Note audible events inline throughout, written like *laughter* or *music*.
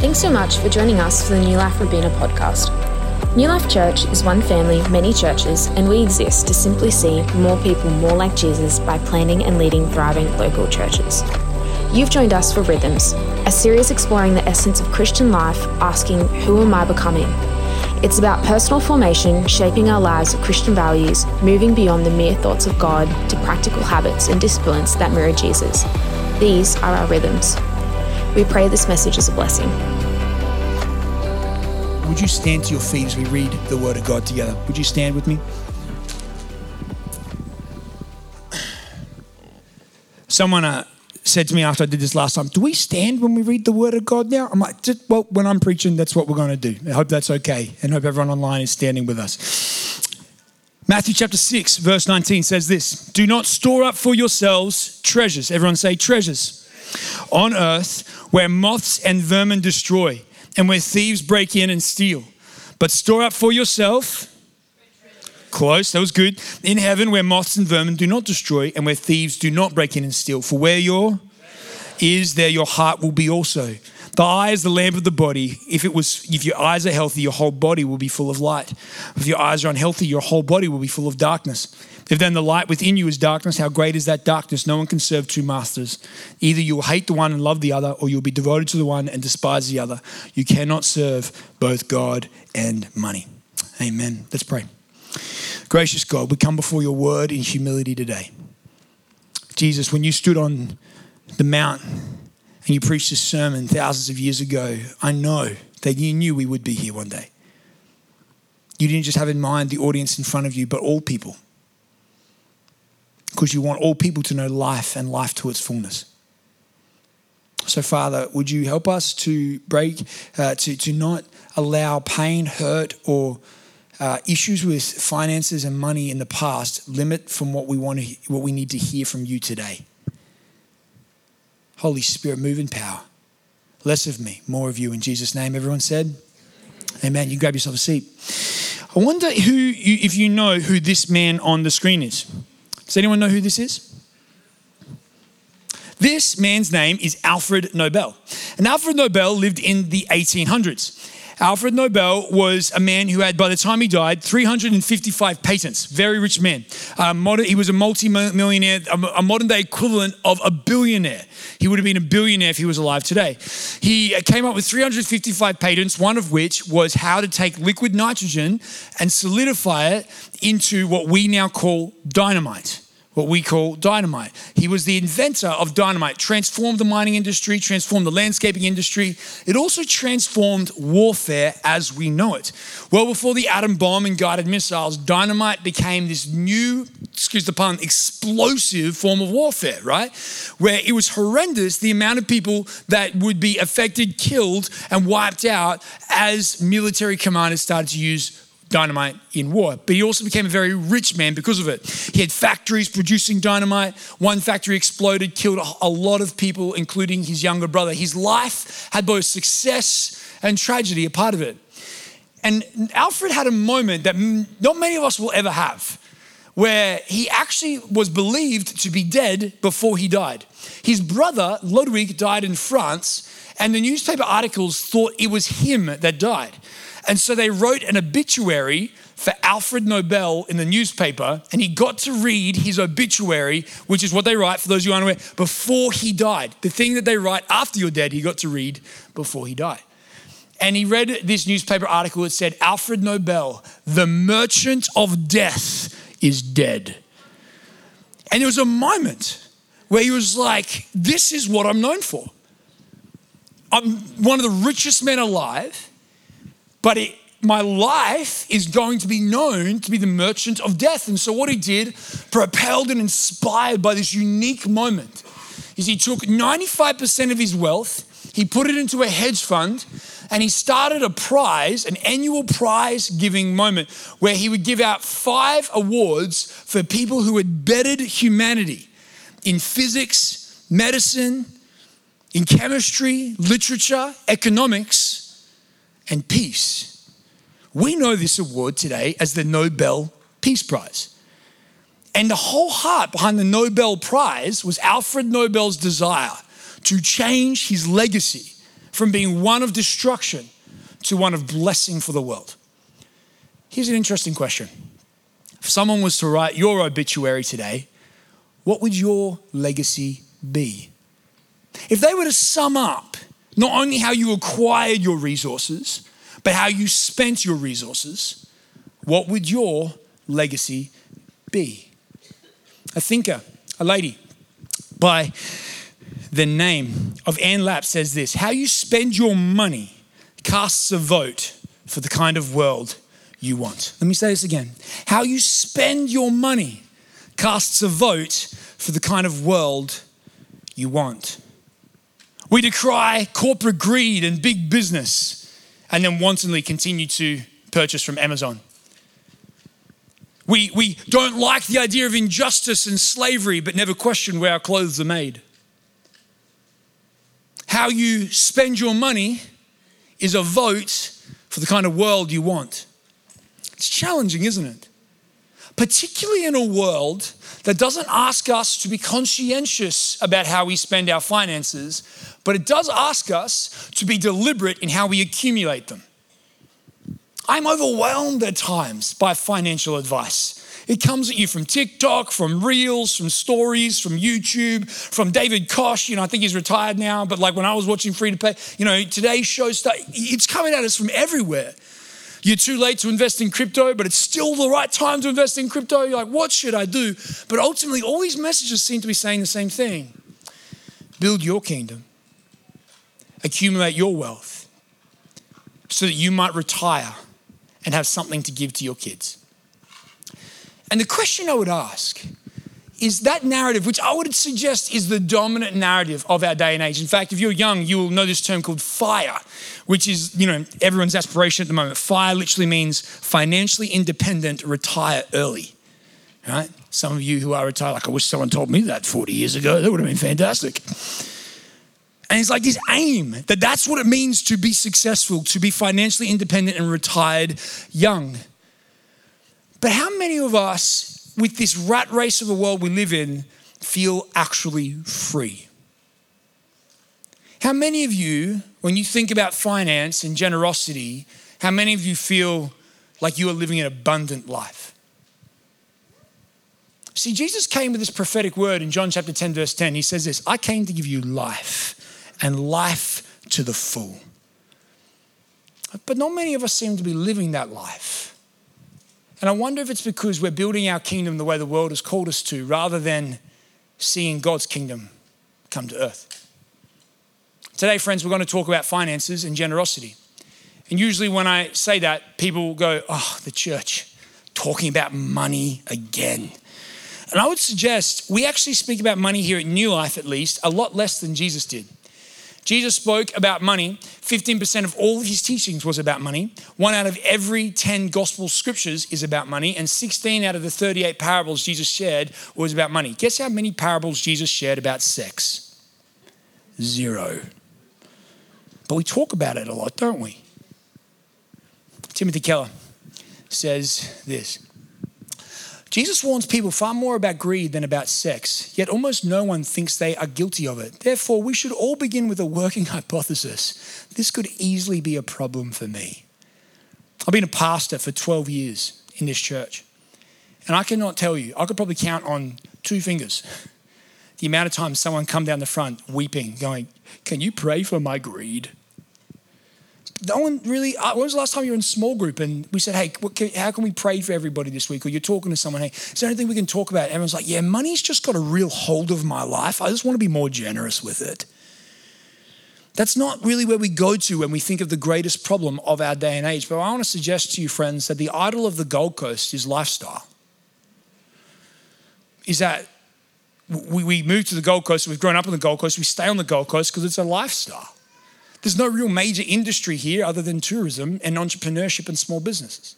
Thanks so much for joining us for the New Life Robina podcast. New Life Church is one family, many churches, and we exist to simply see more people more like Jesus by planning and leading thriving local churches. You've joined us for Rhythms, a series exploring the essence of Christian life, asking, Who am I becoming? It's about personal formation, shaping our lives with Christian values, moving beyond the mere thoughts of God to practical habits and disciplines that mirror Jesus. These are our rhythms. We pray this message is a blessing. Would you stand to your feet as we read the Word of God together? Would you stand with me? Someone uh, said to me after I did this last time, Do we stand when we read the Word of God now? I'm like, Well, when I'm preaching, that's what we're going to do. I hope that's okay. And hope everyone online is standing with us. Matthew chapter 6, verse 19 says this Do not store up for yourselves treasures. Everyone say treasures on earth where moths and vermin destroy and where thieves break in and steal. But store up for yourself. Close, that was good. In heaven, where moths and vermin do not destroy, and where thieves do not break in and steal. For where your is, there your heart will be also. The eye is the lamp of the body. If it was, if your eyes are healthy, your whole body will be full of light. If your eyes are unhealthy, your whole body will be full of darkness. If then the light within you is darkness, how great is that darkness? No one can serve two masters. Either you will hate the one and love the other, or you'll be devoted to the one and despise the other. You cannot serve both God and money. Amen. Let's pray. Gracious God, we come before your word in humility today. Jesus, when you stood on the mount and you preached this sermon thousands of years ago, I know that you knew we would be here one day. You didn't just have in mind the audience in front of you, but all people because you want all people to know life and life to its fullness. So, Father, would you help us to break, uh, to, to not allow pain, hurt, or uh, issues with finances and money in the past limit from what we want to, what we need to hear from you today. Holy Spirit, move in power. Less of me, more of you. In Jesus' name, everyone said, Amen. You grab yourself a seat. I wonder who, you, if you know who this man on the screen is. Does anyone know who this is? This man's name is Alfred Nobel. And Alfred Nobel lived in the 1800s. Alfred Nobel was a man who had, by the time he died, 355 patents. Very rich man. Uh, he was a multi-millionaire, a modern day equivalent of a billionaire. He would have been a billionaire if he was alive today. He came up with 355 patents, one of which was how to take liquid nitrogen and solidify it into what we now call dynamite what we call dynamite. He was the inventor of dynamite, transformed the mining industry, transformed the landscaping industry. It also transformed warfare as we know it. Well, before the atom bomb and guided missiles, dynamite became this new, excuse the pun, explosive form of warfare, right? Where it was horrendous the amount of people that would be affected, killed, and wiped out as military commanders started to use dynamite in war. But he also became a very rich man because of it. He had factories producing dynamite. One factory exploded, killed a lot of people, including his younger brother. His life had both success and tragedy a part of it. And Alfred had a moment that not many of us will ever have. Where he actually was believed to be dead before he died. His brother, Ludwig, died in France, and the newspaper articles thought it was him that died. And so they wrote an obituary for Alfred Nobel in the newspaper, and he got to read his obituary, which is what they write, for those who aren't before he died. The thing that they write after you're dead, he got to read before he died. And he read this newspaper article that said, Alfred Nobel, the merchant of death, is dead. And there was a moment where he was like, This is what I'm known for. I'm one of the richest men alive but it, my life is going to be known to be the merchant of death. And so, what he did, propelled and inspired by this unique moment, is he took 95% of his wealth, he put it into a hedge fund, and he started a prize, an annual prize giving moment, where he would give out five awards for people who had bettered humanity in physics, medicine, in chemistry, literature, economics and peace. We know this award today as the Nobel Peace Prize. And the whole heart behind the Nobel Prize was Alfred Nobel's desire to change his legacy from being one of destruction to one of blessing for the world? Here's an interesting question. If someone was to write your obituary today, what would your legacy be? If they were to sum up not only how you acquired your resources, but how you spent your resources, what would your legacy be? A thinker, a lady by the name of Anna Lappé says this How you spend your money casts a vote for the kind of world you want. Let me say this again. How you spend your money casts a vote for the kind of world you want. We decry corporate greed and big business and then wantonly continue to purchase from Amazon. We, we don't like the idea of injustice and slavery, but never question where our clothes are made. How you spend your money is a vote for the kind of world you want. It's challenging, isn't it? Particularly in a world that doesn't ask us to be conscientious about how we spend our finances, but it does ask us to be deliberate in how we accumulate them. I'm overwhelmed at times by financial advice. It comes at you from TikTok, from Reels, from stories, from YouTube, from David Koch. You know, I think he's retired now, but like when I was watching Free to Play, you know, today's show stuff, it's coming at us from everywhere. You're too late to invest in crypto, but it's still the right time to invest in crypto. You're like, what should I do? But ultimately, all these messages seem to be saying the same thing build your kingdom, accumulate your wealth so that you might retire and have something to give to your kids. And the question I would ask is that narrative, which I would suggest is the dominant narrative of our day and age. In fact, if you're young, you will know this term called FIRE, which is, you know, everyone's aspiration at the moment. FIRE literally means financially independent, retire early, right? Some of you who are retired, like, I wish someone told me that 40 years ago. That would have been fantastic. And it's like this aim that that's what it means to be successful, to be financially independent and retired young. But how many of us with this rat race of the world we live in, feel actually free? How many of you, when you think about finance and generosity, how many of you feel like you are living an abundant life? See, Jesus came with this prophetic word in John chapter 10, verse 10. He says this I came to give you life and life to the full. But not many of us seem to be living that life. And I wonder if it's because we're building our kingdom the way the world has called us to rather than seeing God's kingdom come to earth. Today, friends, we're going to talk about finances and generosity. And usually, when I say that, people will go, Oh, the church, talking about money again. And I would suggest we actually speak about money here at New Life, at least, a lot less than Jesus did. Jesus spoke about money. 15% of all of his teachings was about money. One out of every 10 gospel scriptures is about money. And 16 out of the 38 parables Jesus shared was about money. Guess how many parables Jesus shared about sex? Zero. But we talk about it a lot, don't we? Timothy Keller says this Jesus warns people far more about greed than about sex, yet almost no one thinks they are guilty of it. Therefore, we should all begin with a working *laughs* hypothesis. This could easily be a problem for me. I've been a pastor for 12 years in this church, and I cannot tell you, I could probably count on two fingers *laughs* the amount of times someone come down the front weeping, going, Can you pray for my greed? No one really. Uh, when was the last time you were in small group and we said, hey, can, how can we pray for everybody this week? Or you're talking to someone, hey, is there anything we can talk about? Everyone's like, yeah, money's just got a real hold of my life. I just want to be more generous with it. That's not really where we go to when we think of the greatest problem of our day and age. But I want to suggest to you, friends, that the idol of the Gold Coast is lifestyle. Is that we, we move to the Gold Coast, we've grown up on the Gold Coast, we stay on the Gold Coast because it's a lifestyle. There's no real major industry here other than tourism and entrepreneurship and small businesses.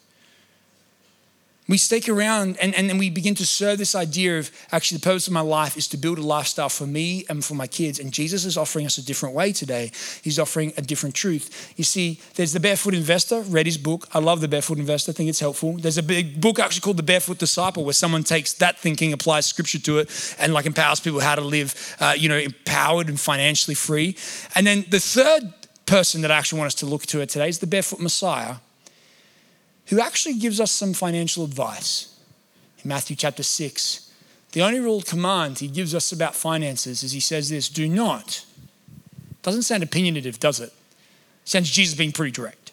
We stick around and, and, and we begin to serve this idea of actually the purpose of my life is to build a lifestyle for me and for my kids. And Jesus is offering us a different way today. He's offering a different truth. You see, there's the Barefoot Investor, read his book. I love the Barefoot Investor, I think it's helpful. There's a big book actually called The Barefoot Disciple where someone takes that thinking, applies scripture to it, and like empowers people how to live, uh, you know, empowered and financially free. And then the third person that I actually want us to look to today is the barefoot Messiah, who actually gives us some financial advice. In Matthew chapter 6, the only rule command he gives us about finances is he says this do not, doesn't sound opinionative, does it? Sounds Jesus being pretty direct.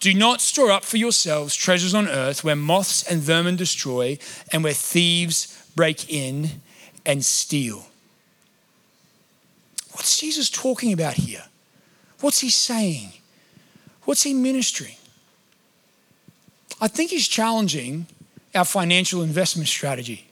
Do not store up for yourselves treasures on earth where moths and vermin destroy and where thieves break in and steal. What's Jesus talking about here? What's he saying? What's he ministering? I think he's challenging our financial investment strategy.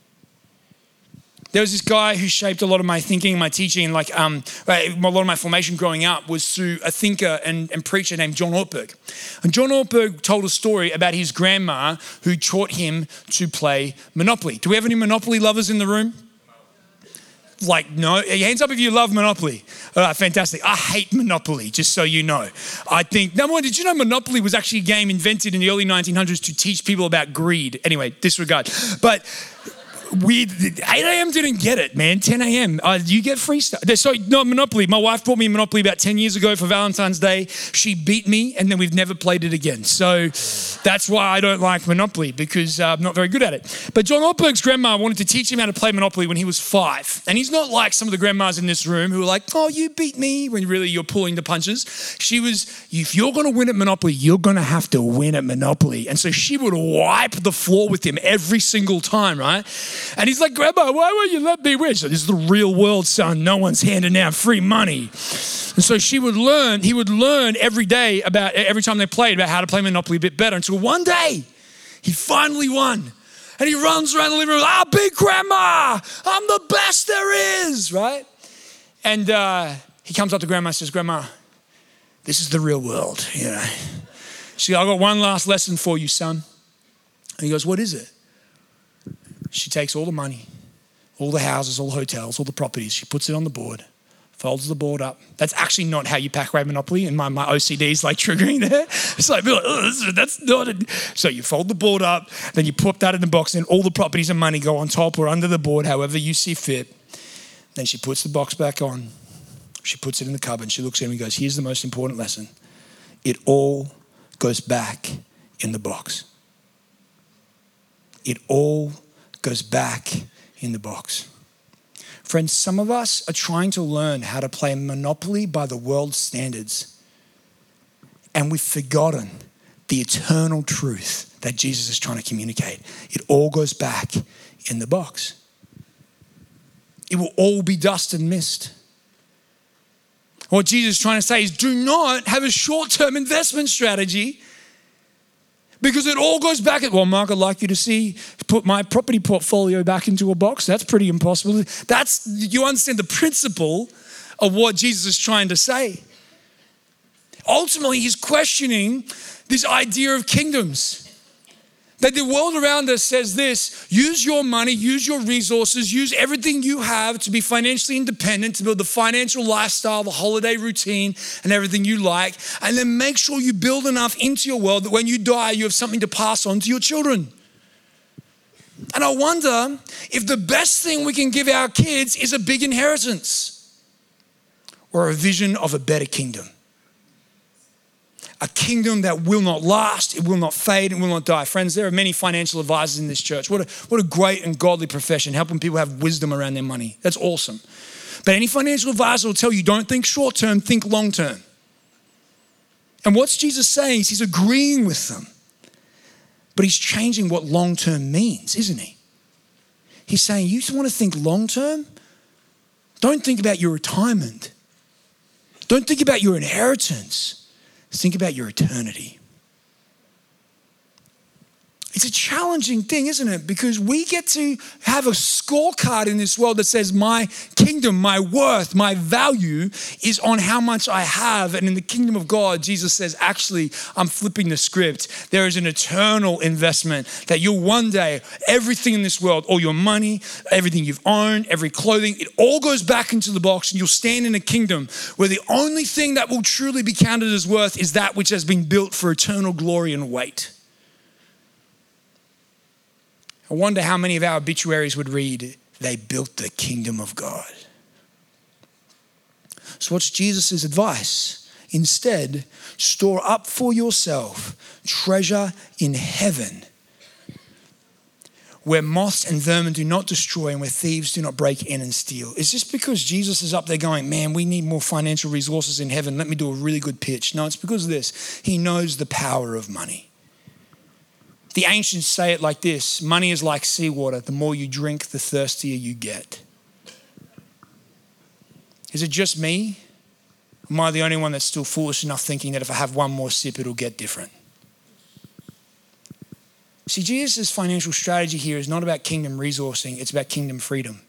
There was this guy who shaped a lot of my thinking, my teaching, like um, a lot of my formation growing up was through a thinker and, and preacher named John Ortberg. And John Ortberg told a story about his grandma who taught him to play Monopoly. Do we have any Monopoly lovers in the room? Like no hands up if you love monopoly. All right fantastic. I hate monopoly just so you know. I think number one did you know monopoly was actually a game invented in the early 1900s to teach people about greed? Anyway disregard. But we 8 a.m. didn't get it, man. 10 a.m. Uh, you get free stuff. So no Monopoly. My wife bought me Monopoly about 10 years ago for Valentine's Day. She beat me, and then we've never played it again. So that's why I don't like Monopoly because uh, I'm not very good at it. But John Ortberg's grandma wanted to teach him how to play Monopoly when he was five, and he's not like some of the grandmas in this room who are like, "Oh, you beat me," when really you're pulling the punches. She was, if you're going to win at Monopoly, you're going to have to win at Monopoly, and so she would wipe the floor with him every single time, right? And he's like, Grandma, why won't you let me? So this is the real world, son. No one's handing out free money. And so she would learn, he would learn every day about, every time they played, about how to play Monopoly a bit better until one day he finally won. And he runs around the living room, I'll be grandma. I'm the best there is, right? And uh, he comes up to grandma and says, Grandma, this is the real world, you know. She goes, I got one last lesson for you, son. And he goes, What is it? She takes all the money, all the houses, all the hotels, all the properties, she puts it on the board, folds the board up. That's actually not how you pack away Monopoly, and my, my OCD is like *laughs* triggering there. It's like, that's not it. So you fold the board up, then you put that in the box, and all the properties and money go on top or under the board, however you see fit. Then she puts the box back on. She puts it in the cupboard. She looks at him and goes, Here's the most important lesson it all goes back in the box. It all goes back in the box. Friends, some of us are trying to learn how to play Monopoly by the world's standards, and we've forgotten the eternal truth that Jesus is trying to communicate. It all goes back in the box. It will all be dust and mist. What Jesus is trying to say is do not have a short term investment strategy because it all goes back at, well, Mark, I'd like you to see, put my property portfolio back into a box. That's pretty impossible. That's, you understand the principle of what Jesus is trying to say. Ultimately, he's questioning this idea of kingdoms. That the world around us says this use your money, use your resources, use everything you have to be financially independent, to build the financial lifestyle, the holiday routine, and everything you like. And then make sure you build enough into your world that when you die, you have something to pass on to your children. And I wonder if the best thing we can give our kids is a big inheritance or a vision of a better kingdom a kingdom that will not last, it will not fade, it will not die. Friends, there are many financial advisors in this church. What a, what a great and godly profession, helping people have wisdom around their money. That's awesome. But any financial advisor will tell you don't think short term, think long term. And what's Jesus saying is he's agreeing with them, but he's changing what long term means, isn't he? He's saying, You want to think long term? Don't think about your retirement. Don't think about your inheritance. Think about your eternity. It's a challenging thing, isn't it? Because we get to have a scorecard in this world that says my kingdom, my worth, my value is on how much I have. And in the kingdom of God, Jesus says, actually, I'm flipping the script. There is an eternal investment that you'll one day, everything in this world, all your money, everything you've owned, every clothing, it all goes back into the box and you'll stand in a kingdom where the only thing that will truly be counted as worth is that which has been built for eternal glory and weight. I wonder how many of our obituaries would read, They built the kingdom of God. So, what's Jesus' advice? Instead, store up for yourself treasure in heaven where moths and vermin do not destroy and where thieves do not break in and steal. Is this because Jesus is up there going, man, we need more financial resources in heaven? Let me do a really good pitch. No, it's because of this. He knows the power of money. The ancients say it like this money is like seawater. The more you drink, the thirstier you get. Is it just me? Am I the only one that's still foolish enough thinking that if I have one more sip, it'll get different? See, Jesus' financial strategy here is not about kingdom resourcing, it's about kingdom freedom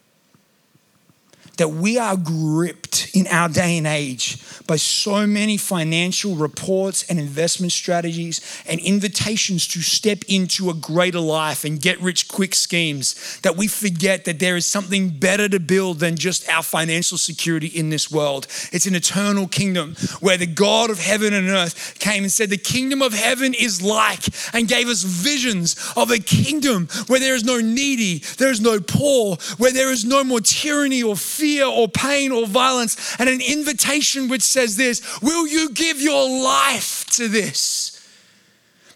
that we are gripped in our day and age by so many financial reports and investment strategies and invitations to step into a greater life and get rich quick schemes that we forget that there is something better to build than just our financial security in this world. It's an eternal kingdom where the God of heaven and earth came and said, The kingdom of heaven is like, and gave us visions of a kingdom where there is no needy, there is no poor, where there is no more tyranny or fear fear or pain or violence, and an invitation which says this Will you give your life to this?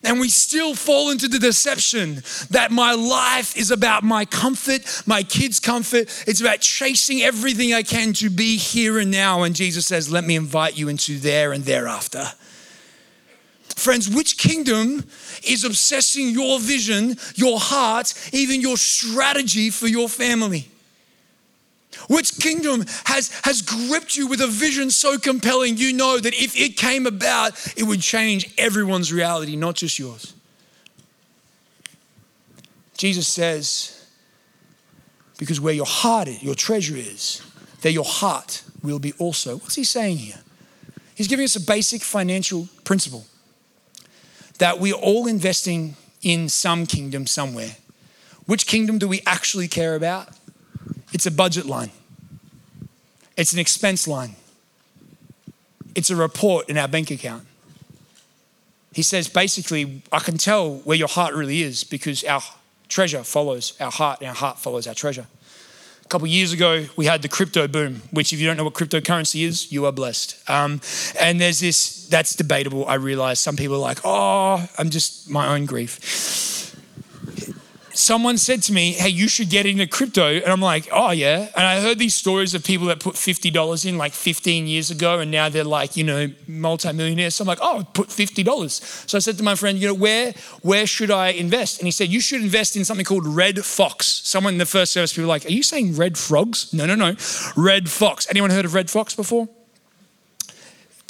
And we still fall into the deception that my life is about my comfort, my kids' comfort. It's about chasing everything I can to be here and now. And Jesus says, Let me invite you into there and thereafter. Friends, which kingdom is obsessing your vision, your heart, even your strategy for your family? Which kingdom has, has gripped you with a vision so compelling you know that if it came about, it would change everyone's reality, not just yours? Jesus says, because where your heart is, your treasure is, there your heart will be also. What's he saying here? He's giving us a basic financial principle that we're all investing in some kingdom somewhere. Which kingdom do we actually care about? It's a budget line, it's an expense line, it's a report in our bank account. He says basically, I can tell where your heart really is because our treasure follows our heart and our heart follows our treasure. A couple years ago, we had the crypto boom, which, if you don't know what cryptocurrency is, you are blessed. Um, and there's this, that's debatable, I realize. Some people are like, oh, I'm just my own grief someone said to me, Hey, you should get into crypto. And I'm like, Oh, yeah. And I heard these stories of people that put $50 in like 15 years ago and now they're like, you know, multimillionaires. So I'm like, Oh, put $50. So I said to my friend, You know, where, where should I invest? And he said, You should invest in something called Red Fox. Someone in the first service, people were like, Are you saying red frogs? No, no, no. Red Fox. Anyone heard of Red Fox before?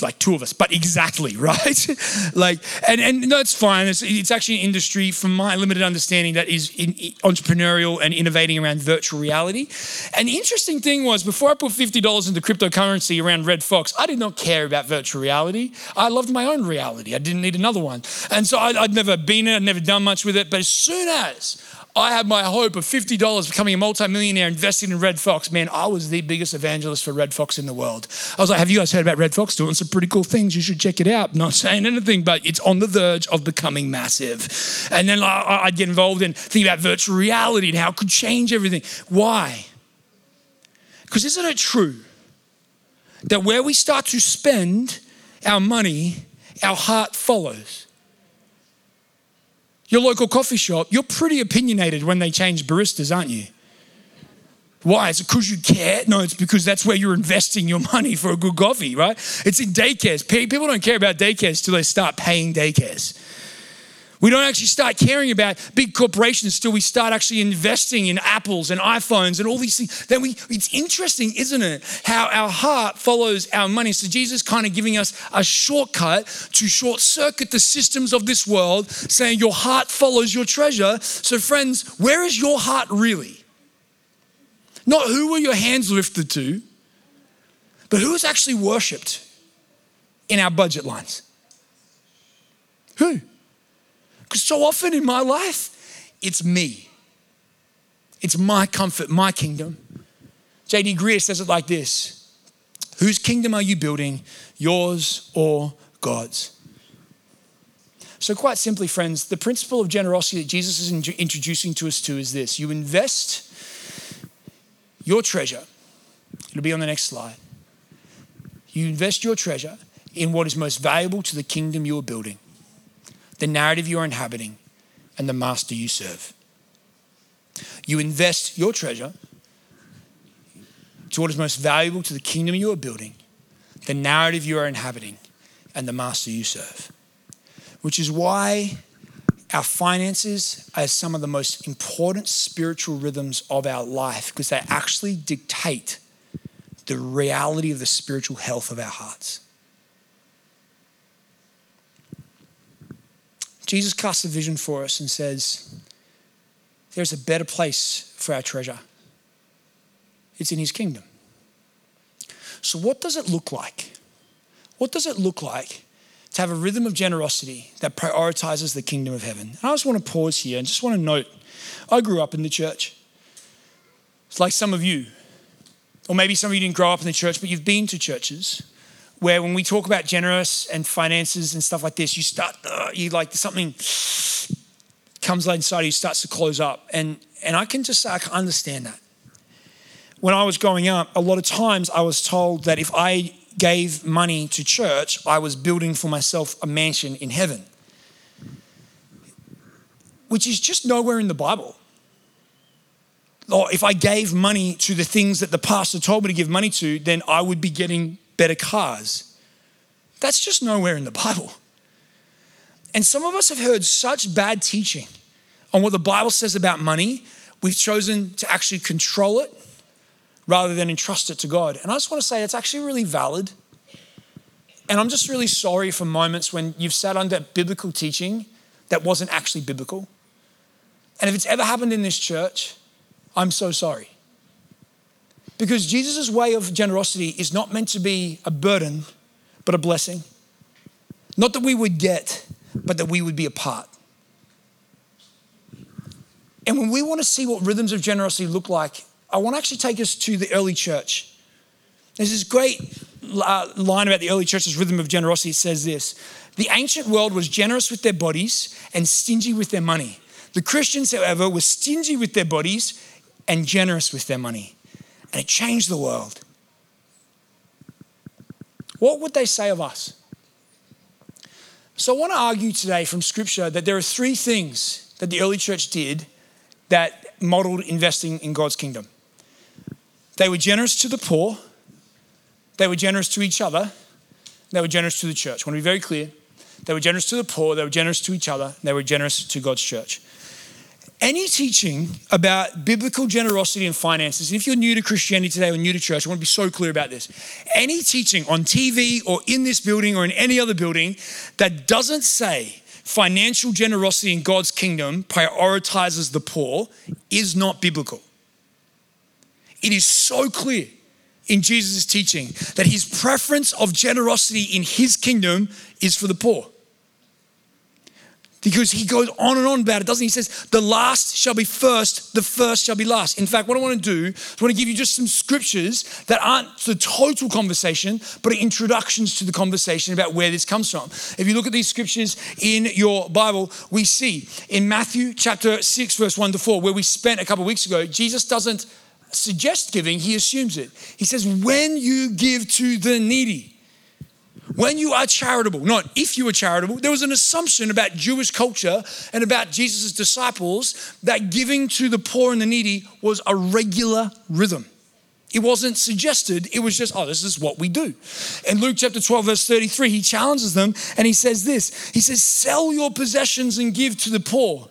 Like two of us, but exactly, *laughs* right? like, and, and no, it's fine. It's, it's actually an industry, from my limited understanding, that is in, entrepreneurial and innovating around virtual reality. And the interesting thing was, before I put $50 into cryptocurrency around Red Fox, I did not care about virtual reality. I loved my own reality. I didn't need another one. And so I'd, I'd never been in it, I'd never done much with it. But as soon as I had my hope of $50 becoming a multimillionaire investing in Red Fox. Man, I was the biggest evangelist for Red Fox in the world. I was like, have you guys heard about Red Fox doing some pretty cool things? You should check it out. Not saying anything, but it's on the verge of becoming massive. And then I'd get involved in thinking about virtual reality and how it could change everything. Why? Because isn't it true that where we start to spend our money, our heart follows? Your local coffee shop, you're pretty opinionated when they change baristas, aren't you? Why? Is it because you care? No, it's because that's where you're investing your money for a good coffee, right? It's in daycares. People don't care about daycares till they start paying daycares. We don't actually start caring about big corporations till we start actually investing in apples and iPhones and all these things. Then we, it's interesting, isn't it? How our heart follows our money. So Jesus kind of giving us a shortcut to short circuit the systems of this world, saying your heart follows your treasure. So, friends, where is your heart really? Not who were your hands lifted to, but who is actually worshipped in our budget lines? Who? Because so often in my life, it's me. It's my comfort, my kingdom. J.D. Greear says it like this Whose kingdom are you building, yours or God's? So, quite simply, friends, the principle of generosity that Jesus is introducing to us to is this you invest your treasure, it'll be on the next slide. You invest your treasure in what is most valuable to the kingdom you are building, the narrative you are inhabiting, and the master you serve. You invest your treasure to what is most valuable to the kingdom you are building, the narrative you are inhabiting, and the master you serve. Which is why our finances are some of the most important spiritual rhythms of our life because they actually dictate the reality of the spiritual health of our hearts. Jesus casts a vision for us and says, There's a better place for our treasure. It's in his kingdom. So, what does it look like? What does it look like to have a rhythm of generosity that prioritizes the kingdom of heaven? And I just want to pause here and just want to note I grew up in the church. It's like some of you, or maybe some of you didn't grow up in the church, but you've been to churches where when we talk about generous and finances and stuff like this, you start, uh, you like something comes inside you, starts to close up. And, and I can just I can understand that. When I was growing up, a lot of times I was told that if I gave money to church, I was building for myself a mansion in heaven, which is just nowhere in the Bible. Or if I gave money to the things that the pastor told me to give money to, then I would be getting better cars. That's just nowhere in the Bible. And some of us have heard such bad teaching on what the Bible says about money, we've chosen to actually control it rather than entrust it to God. And I just want to say it's actually really valid. And I'm just really sorry for moments when you've sat under biblical teaching that wasn't actually biblical. And if it's ever happened in this church, I'm so sorry. Because Jesus' way of generosity is not meant to be a burden, but a blessing. Not that we would get, but that we would be a part. And when we want to see what rhythms of generosity look like, I want to actually take us to the early church. There's this great uh, line about the early church's rhythm of generosity. It says this The ancient world was generous with their bodies and stingy with their money. The Christians, however, were stingy with their bodies and generous with their money. And it changed the world. What would they say of us? So I want to argue today from scripture that there are three things that the early church did that modeled investing in God's kingdom. They were generous to the poor, they were generous to each other, they were generous to the church. I want to be very clear. They were generous to the poor, they were generous to each other, they were generous to God's church. Any teaching about biblical generosity and finances, and if you're new to Christianity today or new to church, I want to be so clear about this. Any teaching on TV or in this building or in any other building that doesn't say financial generosity in God's kingdom prioritizes the poor is not biblical. It is so clear in Jesus' teaching that his preference of generosity in his kingdom is for the poor because he goes on and on about it, doesn't he? He says, The last shall be first, the first shall be last. In fact, what I want to do is I want to give you just some scriptures that aren't the total conversation, but are introductions to the conversation about where this comes from. If you look at these scriptures in your Bible, we see in Matthew chapter 6, verse 1 to 4, where we spent a couple weeks ago, Jesus doesn't suggest giving, he assumes it. He says, When you give to the needy, when you are charitable, not if you are charitable, there was an assumption about Jewish culture and about Jesus' disciples that giving to the poor and the needy was a regular rhythm. It wasn't suggested, it was just, oh, this is what we do. In Luke chapter 12, verse 33, he challenges them and he says this He says, Sell your possessions and give to the poor.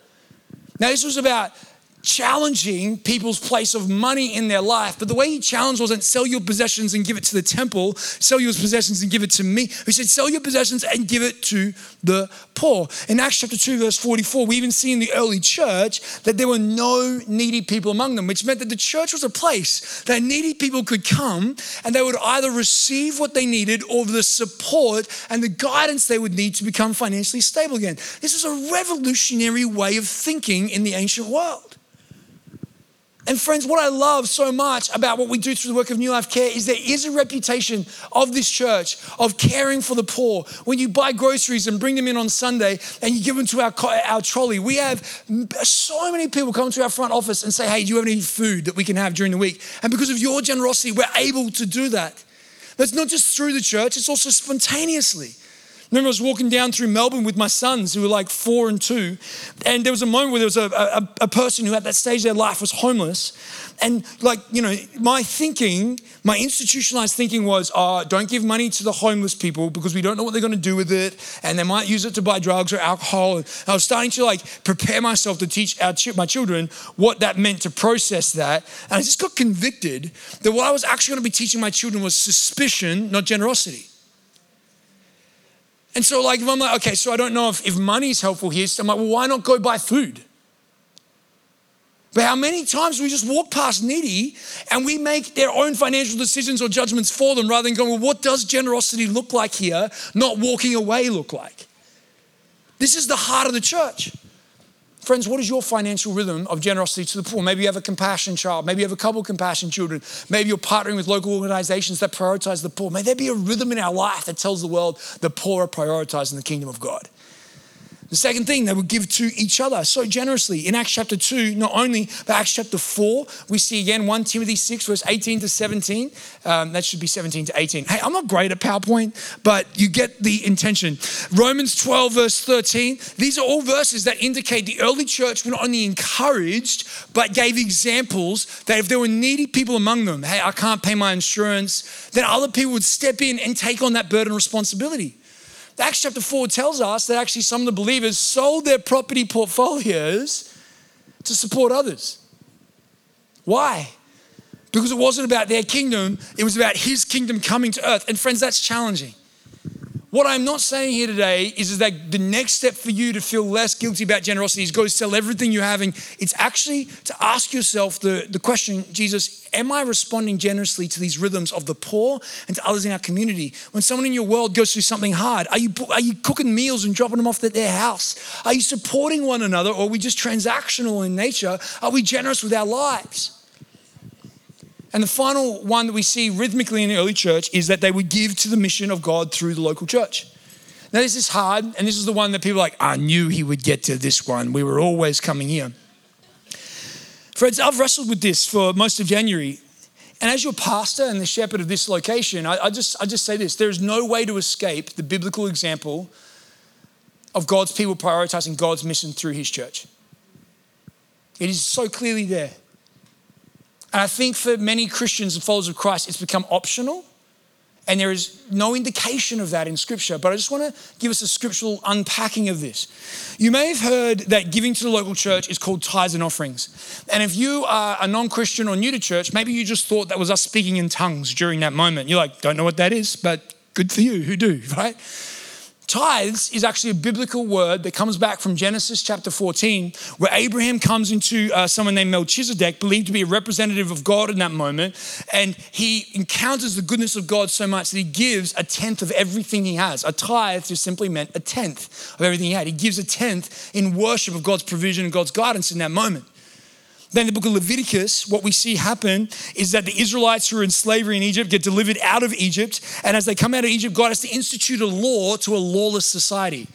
Now, this was about challenging people's place of money in their life. But the way he challenged wasn't sell your possessions and give it to the temple, sell your possessions and give it to me. He said, sell your possessions and give it to the poor. In Acts chapter 2, verse 44, we even see in the early church that there were no needy people among them, which meant that the church was a place that needy people could come and they would either receive what they needed or the support and the guidance they would need to become financially stable again. This was a revolutionary way of thinking in the ancient world. And friends, what I love so much about what we do through the work of New Life Care is there is a reputation of this church of caring for the poor. When you buy groceries and bring them in on Sunday and you give them to our, our trolley, we have so many people come to our front office and say, hey, do you have any food that we can have during the week? And because of your generosity, we're able to do that. That's not just through the church, it's also spontaneously. Remember I was walking down through Melbourne with my sons who were like four and two, and there was a moment where there was a, a, a person who at that stage of their life was homeless, and like, you know, my thinking, my institutionalized thinking was, uh, don't give money to the homeless people because we don't know what they're going to do with it. And they might use it to buy drugs or alcohol. And I was starting to like prepare myself to teach our, my children what that meant to process that. And I just got convicted that what I was actually going to be teaching my children was suspicion, not generosity. And so, like, if I'm like, okay, so I don't know if, if money is helpful here, so I'm like, well, why not go buy food? But how many times we just walk past needy and we make their own financial decisions or judgments for them rather than going, well, what does generosity look like here? Not walking away look like. This is the heart of the church. Friends, what is your financial rhythm of generosity to the poor? Maybe you have a compassion child. Maybe you have a couple of compassion children. Maybe you're partnering with local organizations that prioritize the poor. May there be a rhythm in our life that tells the world the poor are prioritized in the kingdom of God. The second thing, they would give to each other so generously. In Acts chapter 2, not only, but Acts chapter 4, we see again 1 Timothy 6, verse 18 to 17. Um, that should be 17 to 18. Hey, I'm not great at PowerPoint, but you get the intention. Romans 12, verse 13. These are all verses that indicate the early church were not only encouraged, but gave examples that if there were needy people among them, hey, I can't pay my insurance, then other people would step in and take on that burden responsibility. Acts chapter 4 tells us that actually some of the believers sold their property portfolios to support others. Why? Because it wasn't about their kingdom, it was about his kingdom coming to earth. And friends, that's challenging. What I'm not saying here today is, is that the next step for you to feel less guilty about generosity is go sell everything you're having. It's actually to ask yourself the, the question, Jesus, am I responding generously to these rhythms of the poor and to others in our community? When someone in your world goes through something hard, are you, are you cooking meals and dropping them off at their house? Are you supporting one another or are we just transactional in nature? Are we generous with our lives? And the final one that we see rhythmically in the early church is that they would give to the mission of God through the local church. Now, this is hard, and this is the one that people like, I knew he would get to this one. We were always coming here. Friends, I've wrestled with this for most of January. And as your pastor and the shepherd of this location, I, I, just, I just say this there's no way to escape the biblical example of God's people prioritizing God's mission through his church. It is so clearly there. And I think for many Christians and followers of Christ, it's become optional. And there is no indication of that in Scripture. But I just want to give us a scriptural unpacking of this. You may have heard that giving to the local church is called tithes and offerings. And if you are a non Christian or new to church, maybe you just thought that was us speaking in tongues during that moment. You're like, don't know what that is, but good for you who do, *laughs* right? Tithes is actually a biblical word that comes back from Genesis chapter 14, where Abraham comes into uh, someone named Melchizedek, believed to be a representative of God in that moment, and he encounters the goodness of God so much that he gives a tenth of everything he has. A tithe just simply meant a tenth of everything he had. He gives a tenth in worship of God's provision and God's guidance in that moment. Then the book of Leviticus, what we see happen is that the Israelites who are in slavery in Egypt get delivered out of Egypt. And as they come out of Egypt, God has to institute a law to a lawless society.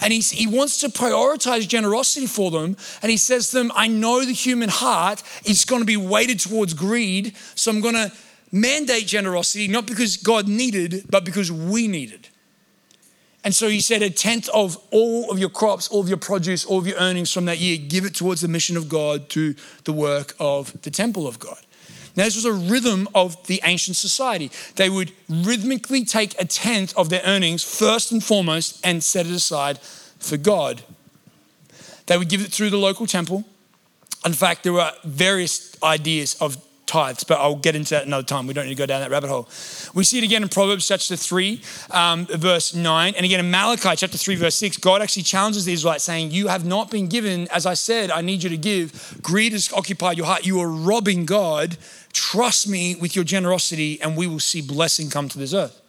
And he, he wants to prioritize generosity for them. And he says to them, I know the human heart is going to be weighted towards greed. So I'm going to mandate generosity, not because God needed, but because we needed. And so he said, a tenth of all of your crops, all of your produce, all of your earnings from that year, give it towards the mission of God to the work of the temple of God. Now, this was a rhythm of the ancient society. They would rhythmically take a tenth of their earnings, first and foremost, and set it aside for God. They would give it through the local temple. In fact, there were various ideas of tithes, but I'll get into that another time. We don't need to go down that rabbit hole. We see it again in Proverbs chapter 3, um, verse 9, and again in Malachi chapter 3, verse 6. God actually challenges the Israelites, saying, You have not been given, as I said, I need you to give. Greed has occupied your heart. You are robbing God. Trust me with your generosity, and we will see blessing come to this earth.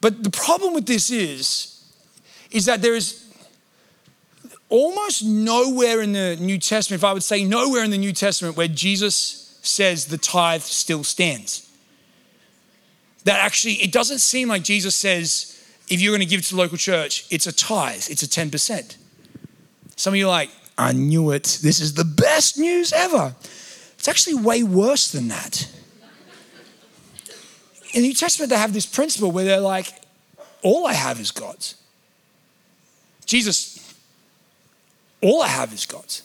But the problem with this is, is that there is almost nowhere in the New Testament, if I would say nowhere in the New Testament, where Jesus says the tithe still stands. That actually, it doesn't seem like Jesus says, if you're going to give to the local church, it's a tithe, it's a 10%. Some of you are like, I knew it. This is the best news ever. It's actually way worse than that. in the New Testament, they have this principle where they're like, all I have is God's. Jesus, all I have is God's.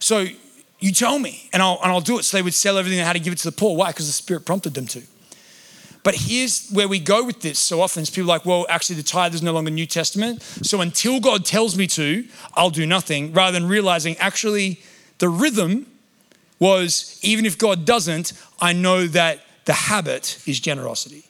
So you tell me, and I'll, and I'll do it. So they would sell everything they had to give it to the poor. Why? Because the Spirit prompted them to. But here's where we go with this so often It's people like, well, actually, the tithe is no longer New Testament. So until God tells me to, I'll do nothing, rather than realizing actually the rhythm was even if God doesn't, I know that the habit is generosity.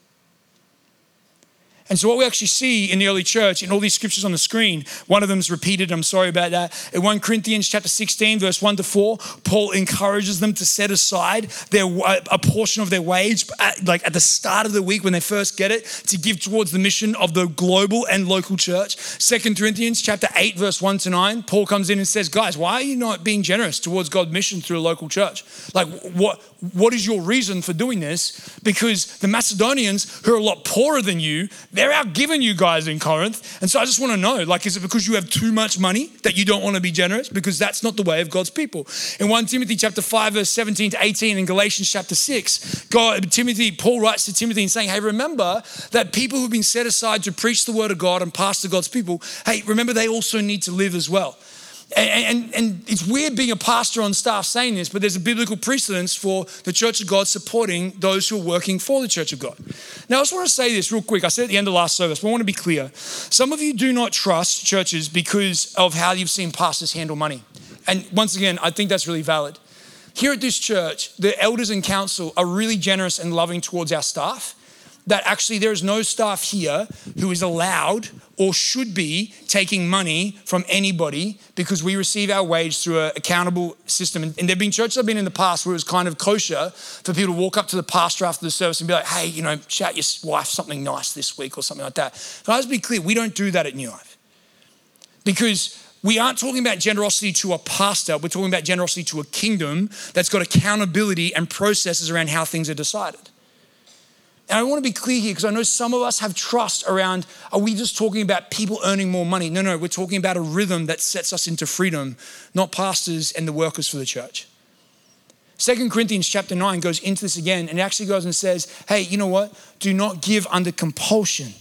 And so, what we actually see in the early church, in all these scriptures on the screen, one of them is repeated. I'm sorry about that. In 1 Corinthians chapter 16, verse 1 to 4, Paul encourages them to set aside their, a portion of their wage, at, like at the start of the week when they first get it, to give towards the mission of the global and local church. 2 Corinthians chapter 8, verse 1 to 9, Paul comes in and says, Guys, why are you not being generous towards God's mission through a local church? Like, what, what is your reason for doing this? Because the Macedonians, who are a lot poorer than you, outgiving you guys in Corinth. And so I just want to know, like, is it because you have too much money that you don't want to be generous? Because that's not the way of God's people. In 1 Timothy chapter 5, verse 17 to 18, in Galatians chapter 6, God, Timothy, Paul writes to Timothy and saying, Hey, remember that people who've been set aside to preach the word of God and pastor God's people, hey, remember they also need to live as well. And, and, and, it's weird being a pastor on staff saying this, but there's a biblical precedence for the Church of God supporting those who are working for the Church of God. Now, I just want to say this real quick. I said at the end of last service, but I want to be clear. Some of you do not trust churches because of how you've seen pastors handle money. And once again, I think that's really valid. Here at this church, the elders and council are really generous and loving towards our staff that actually there is no staff here who is allowed or should be taking money from anybody because we receive our wage through an accountable system. And, there have been churches I've been in the past where it was kind of kosher for people to walk up to the pastor after the service and be like, hey, you know, shout your wife something nice this week or something like that. But I just be clear, we don't do that at New Life. Because we aren't talking about generosity to a pastor, we're talking about generosity to a kingdom that's got accountability and processes around how things are decided. And I want to be clear here because I know some of us have trust around are we just talking about people earning more money? No, no, we're talking about a rhythm that sets us into freedom, not pastors and the workers for the church. Second Corinthians chapter 9 goes into this again and it actually goes and says, hey, you know what? Do not give under compulsion,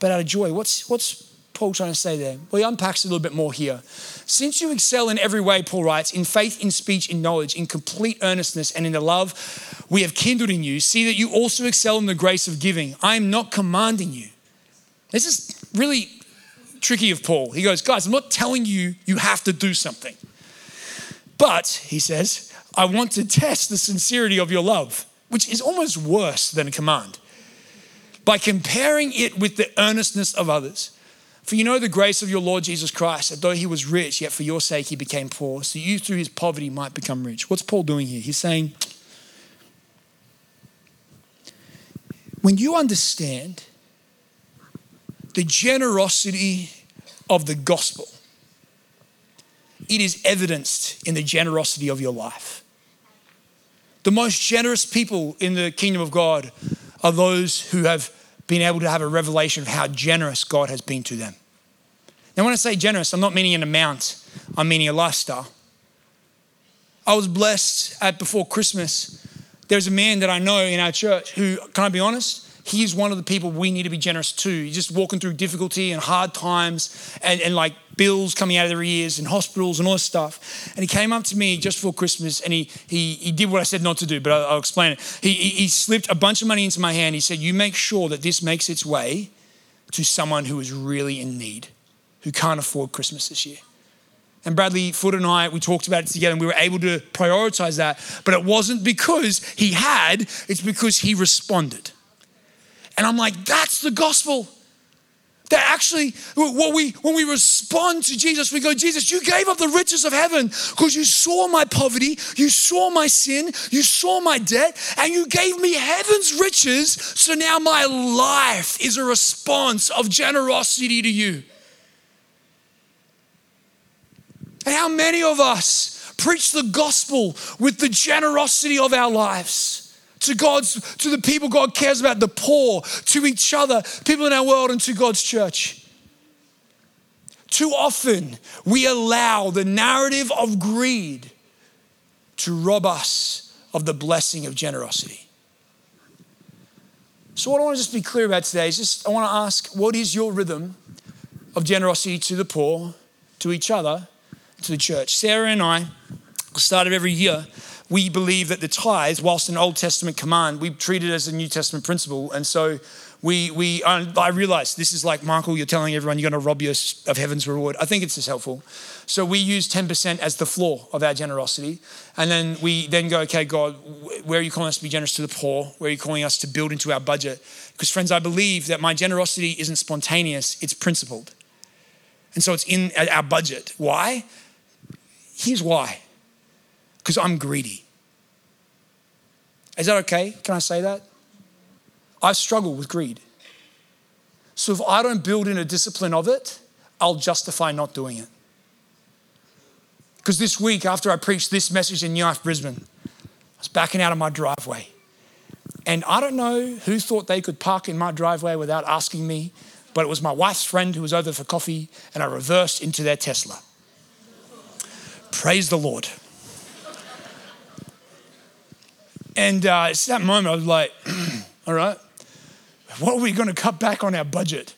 but out of joy. What's, what's Paul trying to say there? Well, he unpacks a little bit more here. Since you excel in every way, Paul writes, in faith, in speech, in knowledge, in complete earnestness, and in the love we have kindled in you, see that you also excel in the grace of giving. I am not commanding you. This is really tricky of Paul. He goes, Guys, I'm not telling you you have to do something. But, he says, I want to test the sincerity of your love, which is almost worse than a command, by comparing it with the earnestness of others. For you know the grace of your Lord Jesus Christ, that though he was rich, yet for your sake he became poor, so you through his poverty might become rich. What's Paul doing here? He's saying, when you understand the generosity of the gospel, it is evidenced in the generosity of your life. The most generous people in the kingdom of God are those who have been able to have a revelation of how generous God has been to them. Now, when I say generous, I'm not meaning an amount, I'm meaning a lifestyle. I was blessed at before Christmas. There's a man that I know in our church who, can I be honest? He's one of the people we need to be generous to. He's just walking through difficulty and hard times and, and like bills coming out of their ears and hospitals and all this stuff. And he came up to me just before Christmas and he, he, he did what I said not to do, but I'll, I'll explain it. He, he, he slipped a bunch of money into my hand. He said, You make sure that this makes its way to someone who is really in need, who can't afford Christmas this year. And Bradley Foot and I, we talked about it together and we were able to prioritize that. But it wasn't because he had, it's because he responded. And I'm like, that's the gospel. That actually, what we, when we respond to Jesus, we go, Jesus, you gave up the riches of heaven because you saw my poverty, you saw my sin, you saw my debt, and you gave me heaven's riches. So now my life is a response of generosity to you. And how many of us preach the gospel with the generosity of our lives? To God's, to the people God cares about, the poor, to each other, people in our world, and to God's church. Too often we allow the narrative of greed to rob us of the blessing of generosity. So, what I want to just be clear about today is just I want to ask what is your rhythm of generosity to the poor, to each other, to the church? Sarah and I, start of every year, we believe that the tithe, whilst an Old Testament command, we treat it as a New Testament principle. And so we, we I realize this is like, Michael, you're telling everyone you're going to rob us of heaven's reward. I think it's just helpful. So we use 10% as the floor of our generosity. And then we then go, okay, God, where are you calling us to be generous to the poor? Where are you calling us to build into our budget? Because, friends, I believe that my generosity isn't spontaneous, it's principled. And so it's in our budget. Why? Here's why because I'm greedy. Is that okay? Can I say that? I struggle with greed. So if I don't build in a discipline of it, I'll justify not doing it. Because this week, after I preached this message in New Brisbane, I was backing out of my driveway. And I don't know who thought they could park in my driveway without asking me, but it was my wife's friend who was over for coffee, and I reversed into their Tesla. Praise the Lord. And uh, it's that moment I was like, *clears throat* all right, what are we going to cut back on our budget?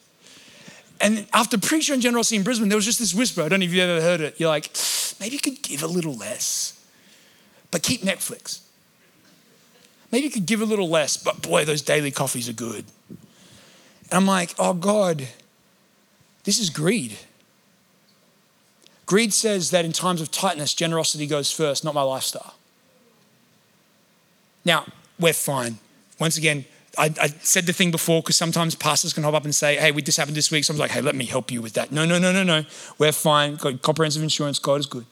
And after preaching on generosity in Brisbane, there was just this whisper. I don't know if you've ever heard it. You're like, maybe you could give a little less, but keep Netflix. Maybe you could give a little less, but boy, those daily coffees are good. And I'm like, oh God, this is greed. Greed says that in times of tightness, generosity goes first, not my lifestyle. Now, we're fine. Once again, I, I said the thing before because sometimes pastors can hop up and say, hey, we, this happened this week. So I'm like, hey, let me help you with that. No, no, no, no, no. We're fine. Got comprehensive insurance. God is good.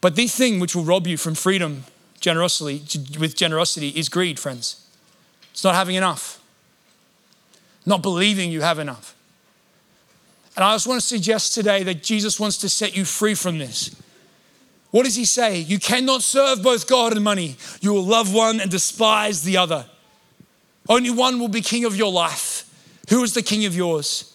But this thing which will rob you from freedom generosity, with generosity is greed, friends. It's not having enough, not believing you have enough. And I just want to suggest today that Jesus wants to set you free from this. What does he say? You cannot serve both God and money. You will love one and despise the other. Only one will be king of your life. Who is the king of yours?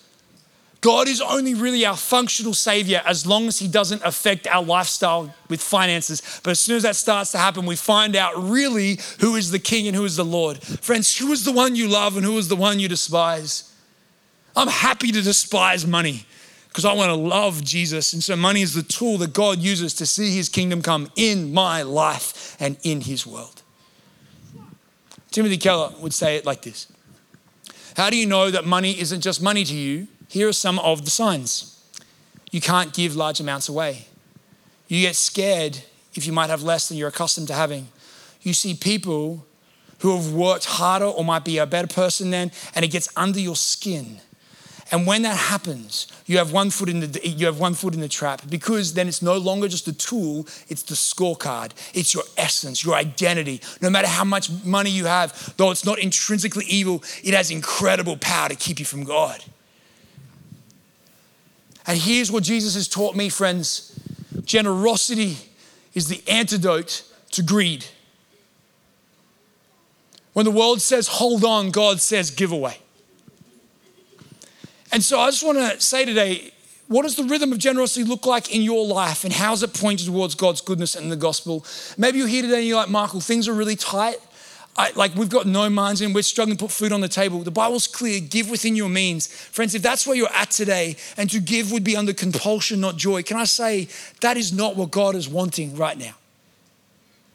God is only really our functional savior as long as he doesn't affect our lifestyle with finances. But as soon as that starts to happen, we find out really who is the king and who is the Lord. Friends, who is the one you love and who is the one you despise? I'm happy to despise money because I want to love Jesus. And so money is the tool that God uses to see his kingdom come in my life and in his world. Timothy Keller would say it like this How do you know that money isn't just money to you? Here are some of the signs. You can't give large amounts away. You get scared if you might have less than you're accustomed to having. You see people who have worked harder or might be a better person than, and it gets under your skin and when that happens, you have one foot in the you have one foot in the trap because then it's no longer just a tool, it's the scorecard. It's your essence, your identity. No matter how much money you have, though it's not intrinsically evil, it has incredible power to keep you from God. And here's what Jesus has taught me, friends. Generosity is the antidote to greed. When the world says hold on, God says give away. And so I just want to say today, what does the rhythm of generosity look like in your life and how's it pointed towards God's goodness and the gospel? Maybe you're here today and you're like, Michael, things are really tight. I, like we've got no minds in, we're struggling to put food on the table. The Bible's clear give within your means. Friends, if that's where you're at today and to give would be under compulsion, not joy, can I say that is not what God is wanting right now?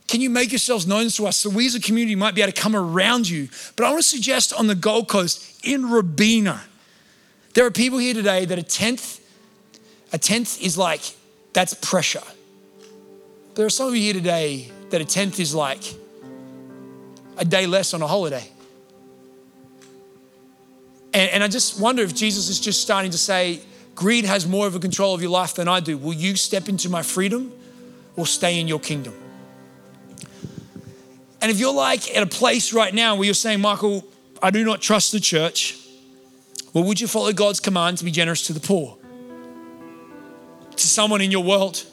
Can you make yourselves known to us so we as a community might be able to come around you? But I want to suggest on the Gold Coast in Robina, there are people here today that a tenth, a tenth is like, that's pressure. There are some of you here today that a tenth is like a day less on a holiday. And, and I just wonder if Jesus is just starting to say, greed has more of a control of your life than I do. Will you step into my freedom or stay in your kingdom? And if you're like at a place right now where you're saying, Michael, I do not trust the church, well, would you follow God's command to be generous to the poor? To someone in your world?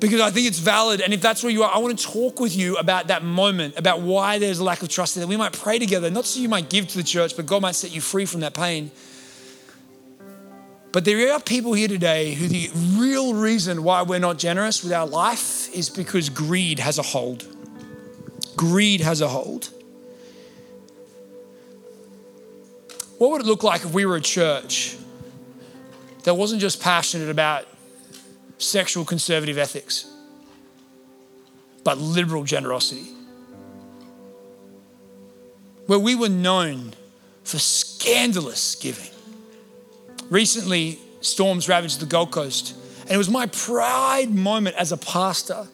Because I think it's valid. And if that's where you are, I want to talk with you about that moment, about why there's a lack of trust there. We might pray together, not so you might give to the church, but God might set you free from that pain. But there are people here today who the real reason why we're not generous with our life is because greed has a hold. Greed has a hold. What would it look like if we were a church that wasn't just passionate about sexual conservative ethics, but liberal generosity? Where we were known for scandalous giving. Recently, storms ravaged the Gold Coast, and it was my pride moment as a pastor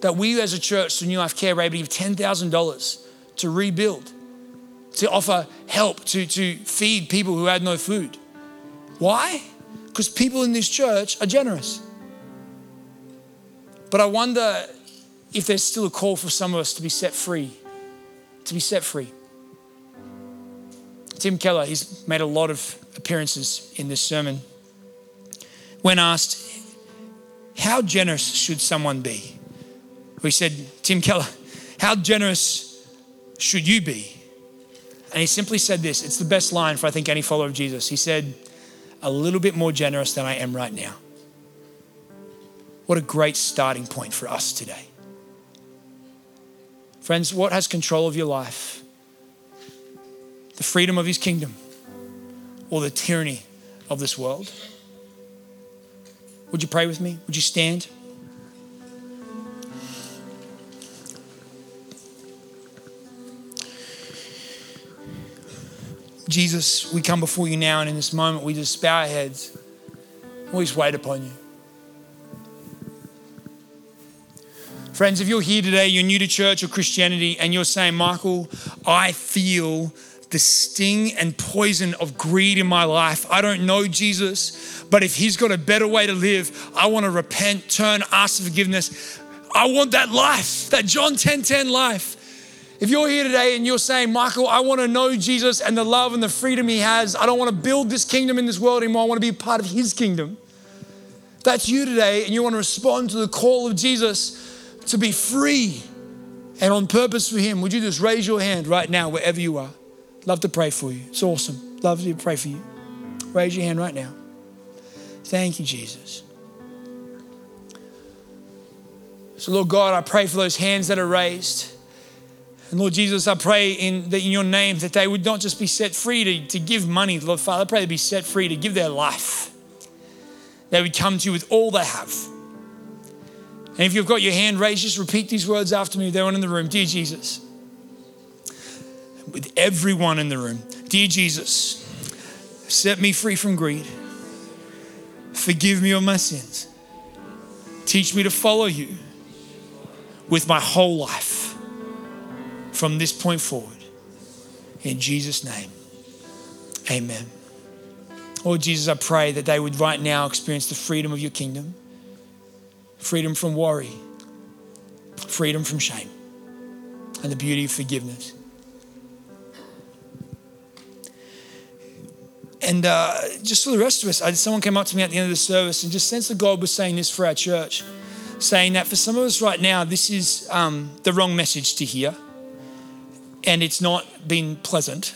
that we as a church, through New Life Care, were able to give $10,000 to rebuild, to offer help, to, to feed people who had no food. Why? Because people in this church are generous. But I wonder if there's still a call for some of us to be set free, to be set free. Tim Keller, he's made a lot of appearances in this sermon. When asked, How generous should someone be? We said, Tim Keller, how generous should you be? And he simply said this it's the best line for, I think, any follower of Jesus. He said, A little bit more generous than I am right now. What a great starting point for us today. Friends, what has control of your life? the freedom of his kingdom or the tyranny of this world? Would you pray with me? Would you stand? Jesus, we come before you now, and in this moment, we just bow our heads. We just wait upon you. Friends, if you're here today, you're new to church or Christianity, and you're saying, Michael, I feel the sting and poison of greed in my life. I don't know Jesus, but if He's got a better way to live, I want to repent, turn, ask for forgiveness. I want that life, that John 10 10 life. If you're here today and you're saying, Michael, I want to know Jesus and the love and the freedom He has, I don't want to build this kingdom in this world anymore, I want to be part of His kingdom. That's you today, and you want to respond to the call of Jesus to be free and on purpose for Him. Would you just raise your hand right now, wherever you are? Love to pray for you. It's awesome. Love to pray for you. Raise your hand right now. Thank you, Jesus. So, Lord God, I pray for those hands that are raised. And Lord Jesus, I pray in, that in your name that they would not just be set free to, to give money, Lord Father, I pray they'd be set free to give their life. They would come to you with all they have. And if you've got your hand raised, just repeat these words after me. They're in the room. Dear Jesus, with everyone in the room. Dear Jesus, set me free from greed. Forgive me of my sins. Teach me to follow you with my whole life from this point forward. In Jesus' name, amen. Lord Jesus, I pray that they would right now experience the freedom of your kingdom freedom from worry, freedom from shame, and the beauty of forgiveness. And uh, just for the rest of us, I, someone came up to me at the end of the service and just sensed that God was saying this for our church, saying that for some of us right now, this is um, the wrong message to hear. And it's not been pleasant.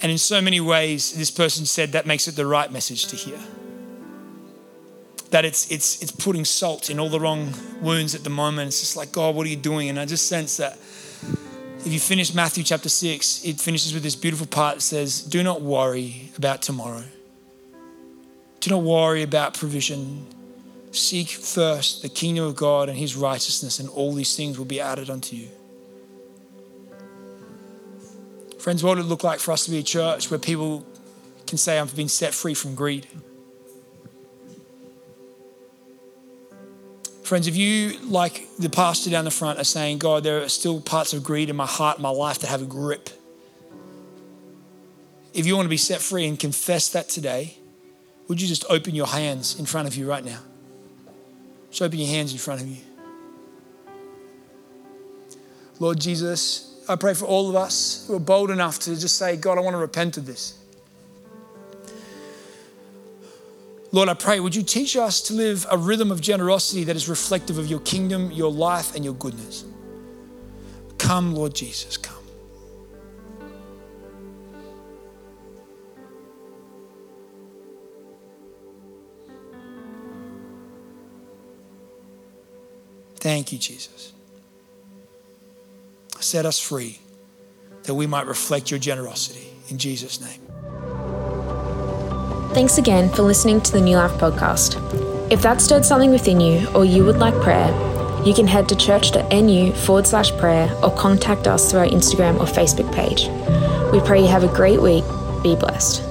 And in so many ways, this person said that makes it the right message to hear. That it's, it's, it's putting salt in all the wrong wounds at the moment. It's just like, God, what are you doing? And I just sense that if you finish Matthew chapter 6, it finishes with this beautiful part that says, Do not worry about tomorrow. Do not worry about provision. Seek first the kingdom of God and his righteousness, and all these things will be added unto you. Friends, what would it look like for us to be a church where people can say, I've been set free from greed? Friends, if you, like the pastor down the front, are saying, God, there are still parts of greed in my heart, my life that have a grip. If you want to be set free and confess that today, would you just open your hands in front of you right now? Just open your hands in front of you. Lord Jesus, I pray for all of us who are bold enough to just say, God, I want to repent of this. Lord, I pray, would you teach us to live a rhythm of generosity that is reflective of your kingdom, your life, and your goodness? Come, Lord Jesus, come. Thank you, Jesus. Set us free that we might reflect your generosity. In Jesus' name. Thanks again for listening to the New Life podcast. If that stirred something within you or you would like prayer, you can head to church.nu forward slash prayer or contact us through our Instagram or Facebook page. We pray you have a great week. Be blessed.